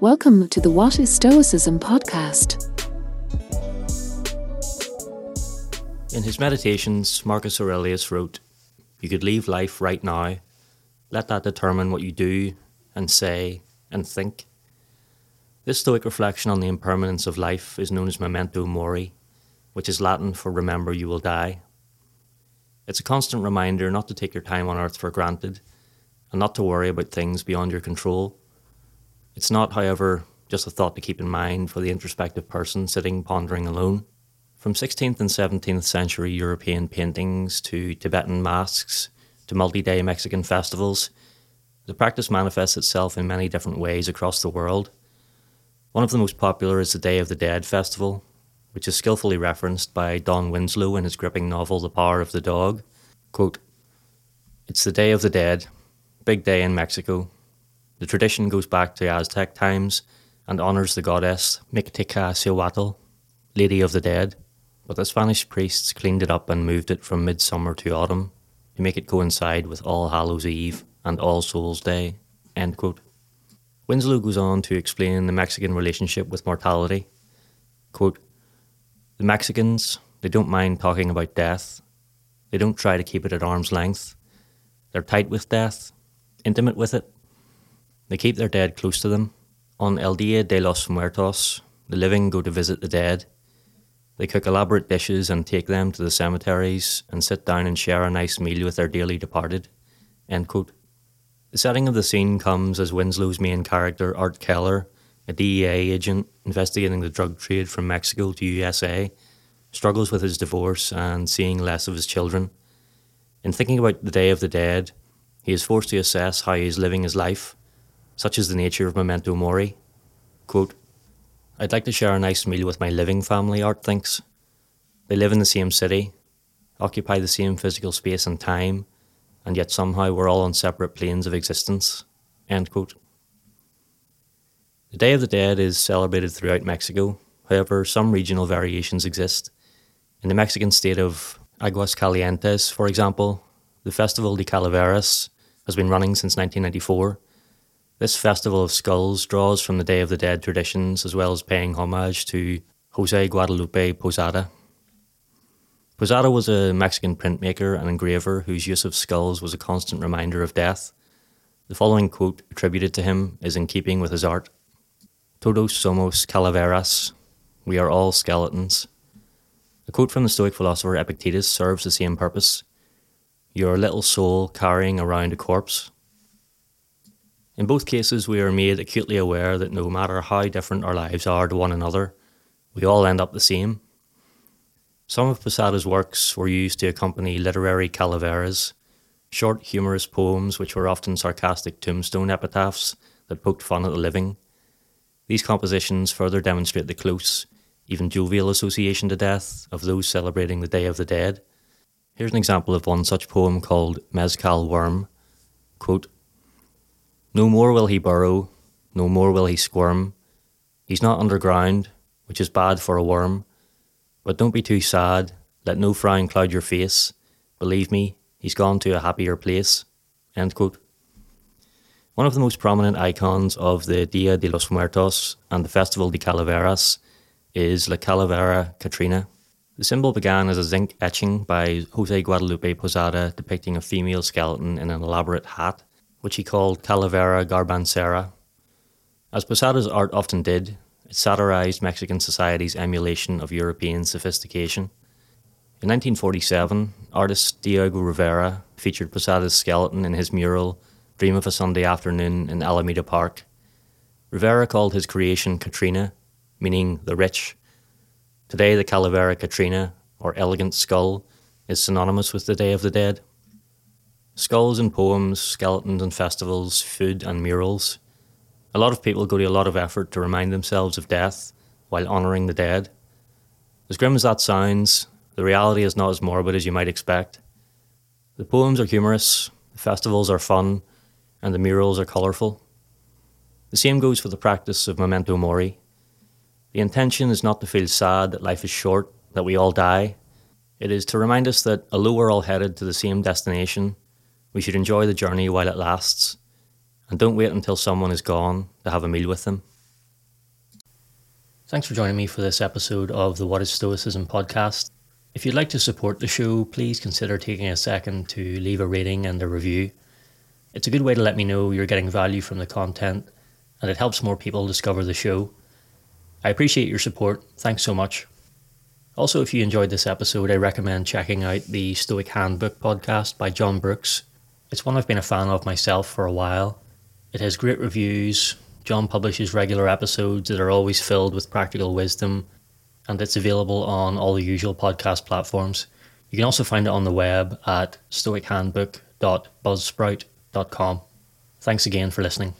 Welcome to the What is Stoicism podcast. In his meditations, Marcus Aurelius wrote, You could leave life right now. Let that determine what you do and say and think. This Stoic reflection on the impermanence of life is known as memento mori, which is Latin for remember you will die. It's a constant reminder not to take your time on earth for granted and not to worry about things beyond your control. It's not, however, just a thought to keep in mind for the introspective person sitting pondering alone. From 16th and 17th century European paintings to Tibetan masks to multi day Mexican festivals, the practice manifests itself in many different ways across the world. One of the most popular is the Day of the Dead festival, which is skillfully referenced by Don Winslow in his gripping novel The Power of the Dog. Quote, It's the Day of the Dead, big day in Mexico. The tradition goes back to Aztec times and honours the goddess Mictlantecuhtli, Lady of the Dead, but the Spanish priests cleaned it up and moved it from midsummer to autumn to make it coincide with All Hallows Eve and All Souls Day. Winslow goes on to explain the Mexican relationship with mortality. Quote, the Mexicans, they don't mind talking about death. They don't try to keep it at arm's length. They're tight with death, intimate with it. They keep their dead close to them. On El Dia de los Muertos, the living go to visit the dead. They cook elaborate dishes and take them to the cemeteries and sit down and share a nice meal with their dearly departed. The setting of the scene comes as Winslow's main character, Art Keller, a DEA agent investigating the drug trade from Mexico to USA, struggles with his divorce and seeing less of his children. In thinking about the Day of the Dead, he is forced to assess how he is living his life, such is the nature of memento mori. Quote, I'd like to share a nice meal with my living family, Art thinks. They live in the same city, occupy the same physical space and time, and yet somehow we're all on separate planes of existence. End quote. The Day of the Dead is celebrated throughout Mexico, however, some regional variations exist. In the Mexican state of Aguascalientes, for example, the Festival de Calaveras has been running since 1994. This festival of skulls draws from the Day of the Dead traditions as well as paying homage to Jose Guadalupe Posada. Posada was a Mexican printmaker and engraver whose use of skulls was a constant reminder of death. The following quote attributed to him is in keeping with his art Todos somos calaveras, we are all skeletons. A quote from the Stoic philosopher Epictetus serves the same purpose. Your little soul carrying around a corpse. In both cases, we are made acutely aware that no matter how different our lives are to one another, we all end up the same. Some of Posada's works were used to accompany literary calaveras, short humorous poems which were often sarcastic tombstone epitaphs that poked fun at the living. These compositions further demonstrate the close, even jovial association to death of those celebrating the Day of the Dead. Here's an example of one such poem called Mezcal Worm. Quote, no more will he burrow, no more will he squirm. He's not underground, which is bad for a worm. But don't be too sad, let no frown cloud your face. Believe me, he's gone to a happier place. One of the most prominent icons of the Dia de los Muertos and the Festival de Calaveras is La Calavera Catrina. The symbol began as a zinc etching by Jose Guadalupe Posada depicting a female skeleton in an elaborate hat which he called Calavera Garbancera. As Posada's art often did, it satirized Mexican society's emulation of European sophistication. In 1947, artist Diego Rivera featured Posada's skeleton in his mural Dream of a Sunday Afternoon in Alameda Park. Rivera called his creation Catrina, meaning the rich. Today, the Calavera Catrina, or elegant skull, is synonymous with the Day of the Dead. Skulls and poems, skeletons and festivals, food and murals. A lot of people go to a lot of effort to remind themselves of death while honouring the dead. As grim as that sounds, the reality is not as morbid as you might expect. The poems are humorous, the festivals are fun, and the murals are colourful. The same goes for the practice of memento mori. The intention is not to feel sad that life is short, that we all die. It is to remind us that, although we're all headed to the same destination, we should enjoy the journey while it lasts, and don't wait until someone is gone to have a meal with them. Thanks for joining me for this episode of the What is Stoicism podcast. If you'd like to support the show, please consider taking a second to leave a rating and a review. It's a good way to let me know you're getting value from the content, and it helps more people discover the show. I appreciate your support. Thanks so much. Also, if you enjoyed this episode, I recommend checking out the Stoic Handbook podcast by John Brooks. It's one I've been a fan of myself for a while. It has great reviews. John publishes regular episodes that are always filled with practical wisdom, and it's available on all the usual podcast platforms. You can also find it on the web at stoichandbook.buzzsprout.com. Thanks again for listening.